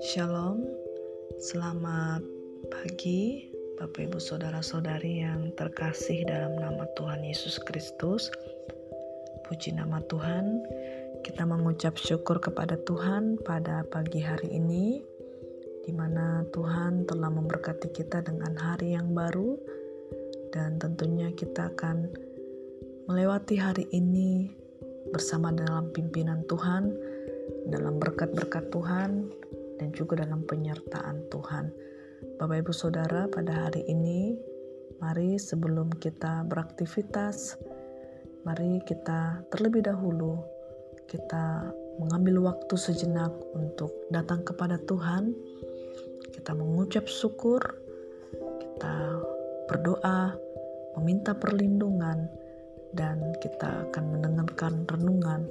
Shalom, selamat pagi Bapak Ibu Saudara-saudari yang terkasih dalam nama Tuhan Yesus Kristus. Puji nama Tuhan, kita mengucap syukur kepada Tuhan pada pagi hari ini, di mana Tuhan telah memberkati kita dengan hari yang baru, dan tentunya kita akan melewati hari ini bersama dalam pimpinan Tuhan, dalam berkat-berkat Tuhan, dan juga dalam penyertaan Tuhan. Bapak Ibu Saudara, pada hari ini mari sebelum kita beraktivitas, mari kita terlebih dahulu kita mengambil waktu sejenak untuk datang kepada Tuhan. Kita mengucap syukur, kita berdoa, meminta perlindungan, dan kita akan mendengarkan renungan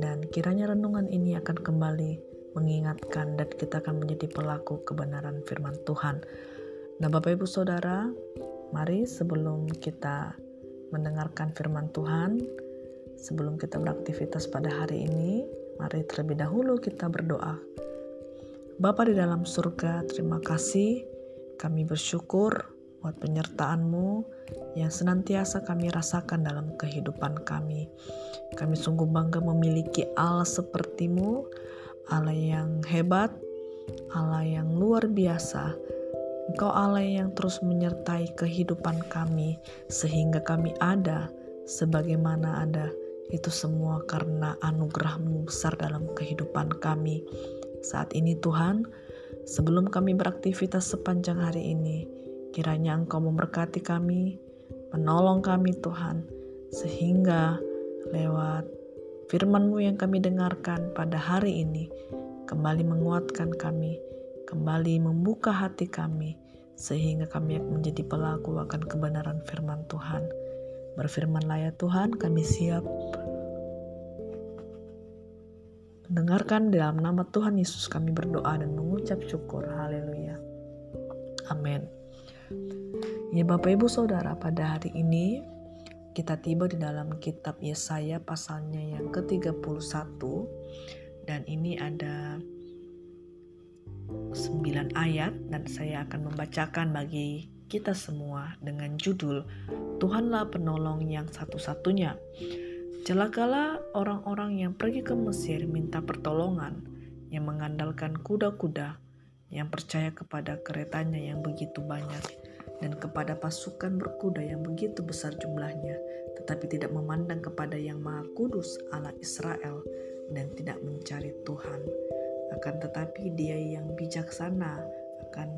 dan kiranya renungan ini akan kembali mengingatkan dan kita akan menjadi pelaku kebenaran firman Tuhan. Nah, Bapak Ibu Saudara, mari sebelum kita mendengarkan firman Tuhan, sebelum kita beraktivitas pada hari ini, mari terlebih dahulu kita berdoa. Bapa di dalam surga, terima kasih. Kami bersyukur buat penyertaan-Mu yang senantiasa kami rasakan dalam kehidupan kami. Kami sungguh bangga memiliki Allah seperti-Mu, Allah yang hebat, Allah yang luar biasa. Engkau Allah yang terus menyertai kehidupan kami sehingga kami ada sebagaimana ada. Itu semua karena anugerahmu besar dalam kehidupan kami. Saat ini Tuhan, sebelum kami beraktivitas sepanjang hari ini, kiranya Engkau memberkati kami, menolong kami Tuhan, sehingga lewat firman-Mu yang kami dengarkan pada hari ini kembali menguatkan kami, kembali membuka hati kami, sehingga kami menjadi pelaku akan kebenaran firman Tuhan. Berfirmanlah ya Tuhan, kami siap mendengarkan dalam nama Tuhan Yesus kami berdoa dan mengucap syukur. Haleluya. Amin. Ya Bapak Ibu Saudara, pada hari ini kita tiba di dalam kitab Yesaya pasalnya yang ke-31 dan ini ada 9 ayat dan saya akan membacakan bagi kita semua dengan judul Tuhanlah penolong yang satu-satunya. Celakalah orang-orang yang pergi ke Mesir minta pertolongan, yang mengandalkan kuda-kuda, yang percaya kepada keretanya yang begitu banyak dan kepada pasukan berkuda yang begitu besar jumlahnya, tetapi tidak memandang kepada Yang Maha Kudus Allah Israel dan tidak mencari Tuhan. Akan tetapi Dia yang bijaksana akan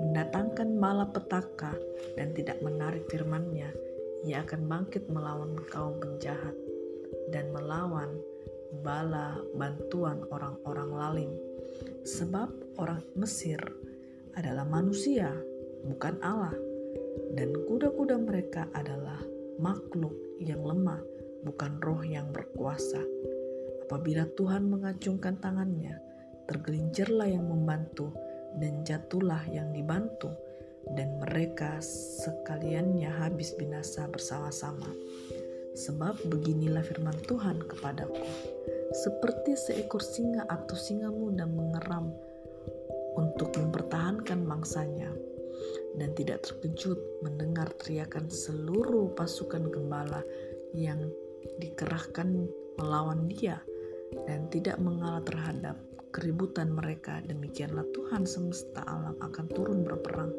mendatangkan malapetaka dan tidak menarik firman-Nya. Ia akan bangkit melawan kaum penjahat dan melawan bala bantuan orang-orang lalim. Sebab orang Mesir adalah manusia bukan Allah, dan kuda-kuda mereka adalah makhluk yang lemah, bukan roh yang berkuasa. Apabila Tuhan mengacungkan tangannya, tergelincirlah yang membantu, dan jatuhlah yang dibantu, dan mereka sekaliannya habis binasa bersama-sama. Sebab beginilah firman Tuhan kepadaku, seperti seekor singa atau singa muda mengeram untuk mempertahankan mangsanya dan tidak terkejut mendengar teriakan seluruh pasukan gembala yang dikerahkan melawan dia dan tidak mengalah terhadap keributan mereka. Demikianlah Tuhan semesta alam akan turun berperang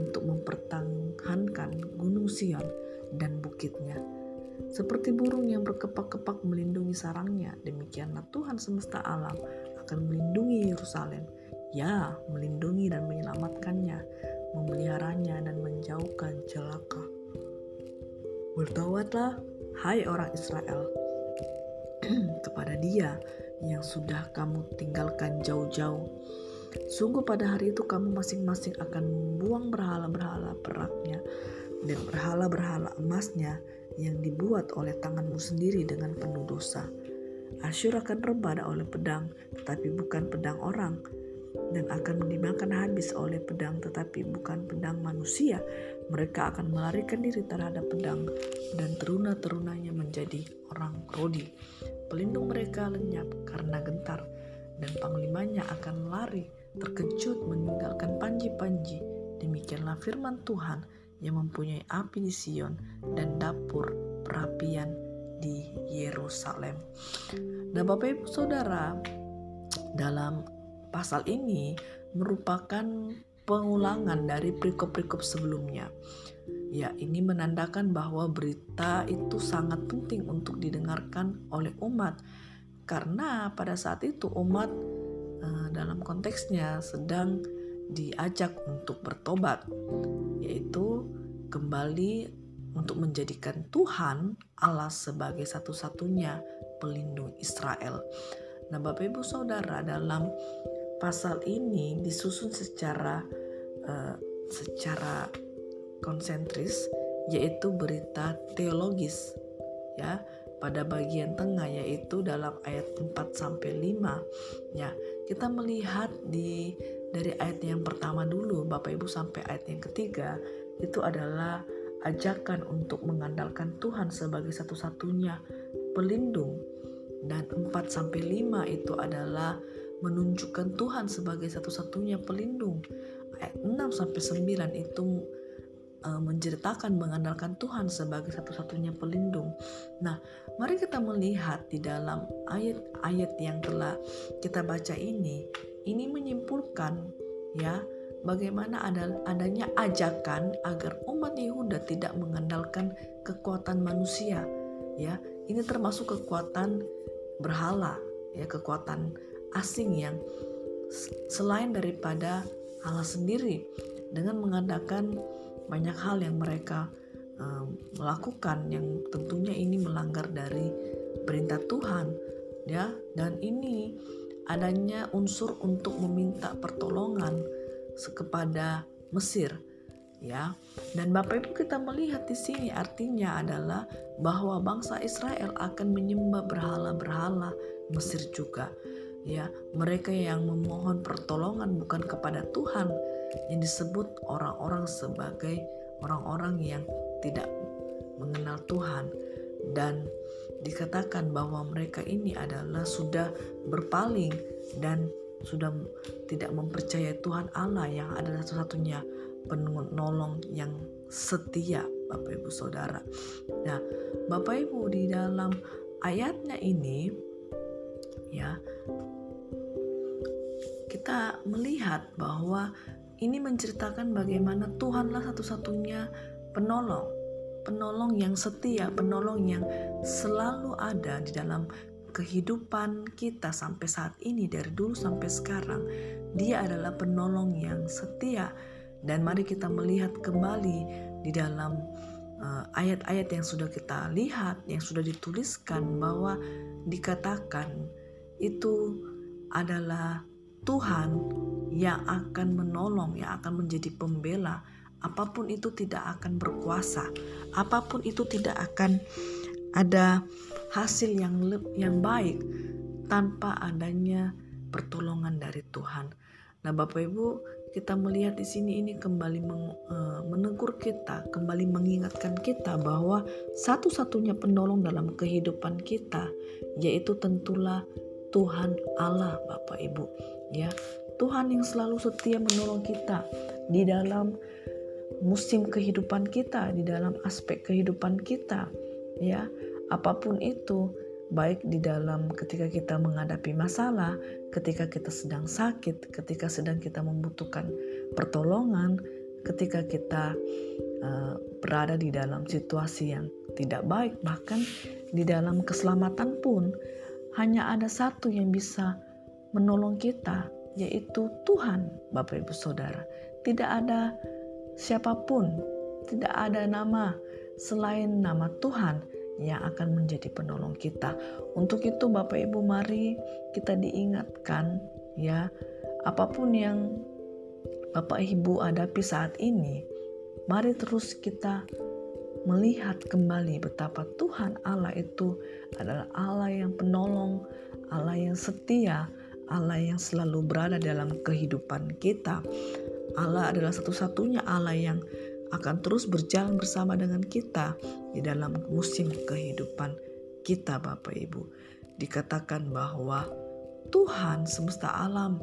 untuk mempertahankan gunung Sion dan bukitnya. Seperti burung yang berkepak-kepak melindungi sarangnya, demikianlah Tuhan semesta alam akan melindungi Yerusalem. Ya, melindungi dan menyelamatkannya memeliharanya dan menjauhkan celaka. Bertawatlah, hai orang Israel, kepada dia yang sudah kamu tinggalkan jauh-jauh. Sungguh pada hari itu kamu masing-masing akan membuang berhala-berhala peraknya dan berhala-berhala emasnya yang dibuat oleh tanganmu sendiri dengan penuh dosa. Asyur akan rebah oleh pedang, tetapi bukan pedang orang, dan akan dimakan habis oleh pedang tetapi bukan pedang manusia. Mereka akan melarikan diri terhadap pedang dan teruna-terunanya menjadi orang rodi. Pelindung mereka lenyap karena gentar dan panglimanya akan lari terkejut meninggalkan panji-panji. Demikianlah firman Tuhan yang mempunyai api di Sion dan dapur perapian di Yerusalem. Nah, Bapak Ibu Saudara, dalam pasal ini merupakan pengulangan dari perikop-perikop sebelumnya. Ya, ini menandakan bahwa berita itu sangat penting untuk didengarkan oleh umat karena pada saat itu umat eh, dalam konteksnya sedang diajak untuk bertobat, yaitu kembali untuk menjadikan Tuhan Allah sebagai satu-satunya pelindung Israel. Nah, Bapak Ibu Saudara, dalam pasal ini disusun secara uh, secara konsentris yaitu berita teologis ya pada bagian tengah yaitu dalam ayat 4 sampai 5 ya kita melihat di dari ayat yang pertama dulu Bapak Ibu sampai ayat yang ketiga itu adalah ajakan untuk mengandalkan Tuhan sebagai satu-satunya pelindung dan 4 sampai 5 itu adalah menunjukkan Tuhan sebagai satu-satunya pelindung. Ayat 6 sampai 9 itu uh, menceritakan mengandalkan Tuhan sebagai satu-satunya pelindung. Nah, mari kita melihat di dalam ayat-ayat yang telah kita baca ini, ini menyimpulkan ya bagaimana ada adanya ajakan agar umat Yehuda tidak mengandalkan kekuatan manusia ya. Ini termasuk kekuatan berhala ya kekuatan asing yang selain daripada Allah sendiri dengan mengadakan banyak hal yang mereka um, melakukan yang tentunya ini melanggar dari perintah Tuhan ya. Dan ini adanya unsur untuk meminta pertolongan kepada Mesir ya. Dan Bapak Ibu kita melihat di sini artinya adalah bahwa bangsa Israel akan menyembah berhala-berhala Mesir juga. Ya, mereka yang memohon pertolongan bukan kepada Tuhan yang disebut orang-orang sebagai orang-orang yang tidak mengenal Tuhan dan dikatakan bahwa mereka ini adalah sudah berpaling dan sudah tidak mempercayai Tuhan Allah yang adalah satu-satunya penolong yang setia Bapak Ibu Saudara. Nah, Bapak Ibu di dalam ayatnya ini ya kita melihat bahwa ini menceritakan bagaimana Tuhanlah satu-satunya penolong, penolong yang setia, penolong yang selalu ada di dalam kehidupan kita sampai saat ini dari dulu sampai sekarang. Dia adalah penolong yang setia. Dan mari kita melihat kembali di dalam uh, ayat-ayat uh, yang sudah kita lihat yang sudah dituliskan bahwa dikatakan itu adalah Tuhan yang akan menolong yang akan menjadi pembela apa pun itu tidak akan berkuasa apa pun itu tidak akan ada hasil yang yang baik tanpa adanya pertolongan dari Tuhan. Nah, Bapak Ibu, kita melihat di sini ini kembali uh, menegur kita, kembali mengingatkan kita bahwa satu-satunya penolong dalam kehidupan kita yaitu tentulah Tuhan Allah, Bapak Ibu. Ya, Tuhan yang selalu setia menolong kita di dalam musim kehidupan kita, di dalam aspek kehidupan kita. Ya, apa pun itu, baik di dalam ketika kita menghadapi masalah, ketika kita sedang sakit, ketika sedang kita membutuhkan pertolongan, ketika kita uh, berada di dalam situasi yang tidak baik, bahkan di dalam keselamatan pun hanya ada satu yang bisa menolong kita, yaitu Tuhan, Bapak Ibu Saudara. Tidak ada siapa pun, tidak ada nama selain nama Tuhan yang akan menjadi penolong kita. Untuk itu Bapak Ibu mari kita diingatkan ya apa pun yang Bapak Ibu hadapi saat ini, mari terus kita melihat kembali betapa Tuhan Allah itu adalah Allah yang penolong, Allah yang setia, Allah yang selalu berada dalam kehidupan kita. Allah adalah satu-satunya Allah yang akan terus berjalan bersama dengan kita di dalam musim kehidupan kita Bapak Ibu. Dikatakan bahwa Tuhan semesta alam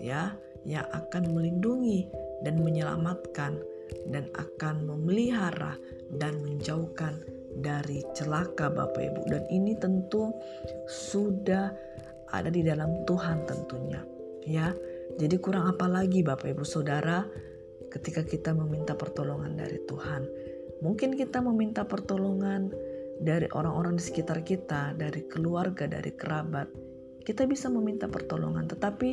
ya yang akan melindungi dan menyelamatkan dan akan memelihara dan menjauhkan dari celaka Bapak Ibu dan ini tentu sudah ada di dalam Tuhan tentunya ya jadi kurang apa lagi Bapak Ibu Saudara ketika kita meminta pertolongan dari Tuhan? Mungkin kita meminta pertolongan dari orang-orang di sekitar kita dari keluarga dari kerabat. Kita bisa meminta pertolongan tetapi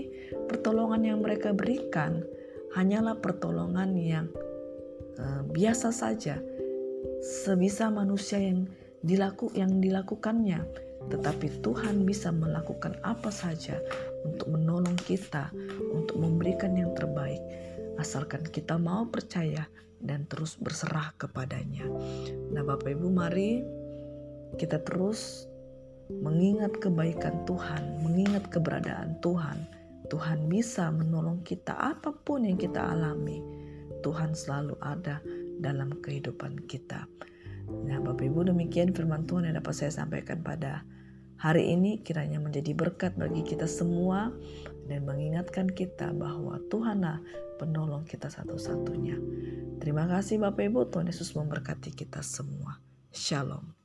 pertolongan yang mereka berikan hanyalah pertolongan yang uh, biasa saja. Sebisa manusia yang dilaku yang dilakukannya tetapi Tuhan bisa melakukan apa saja untuk menolong kita memberikan yang terbaik asalkan kita mau percaya dan terus berserah kepadanya. Nah, Bapak Ibu, mari kita terus mengingat kebaikan Tuhan, mengingat keberadaan Tuhan. Tuhan bisa menolong kita apa pun yang kita alami. Tuhan selalu ada dalam kehidupan kita. Nah, Bapak Ibu, demikian firman Tuhan yang dapat saya sampaikan pada hari ini kiranya menjadi berkat bagi kita semua dan mengingatkan kita bahwa Tuhanlah penolong kita satu-satunya. Terima kasih Bapak Ibu, Tuhan Yesus memberkati kita semua. Shalom.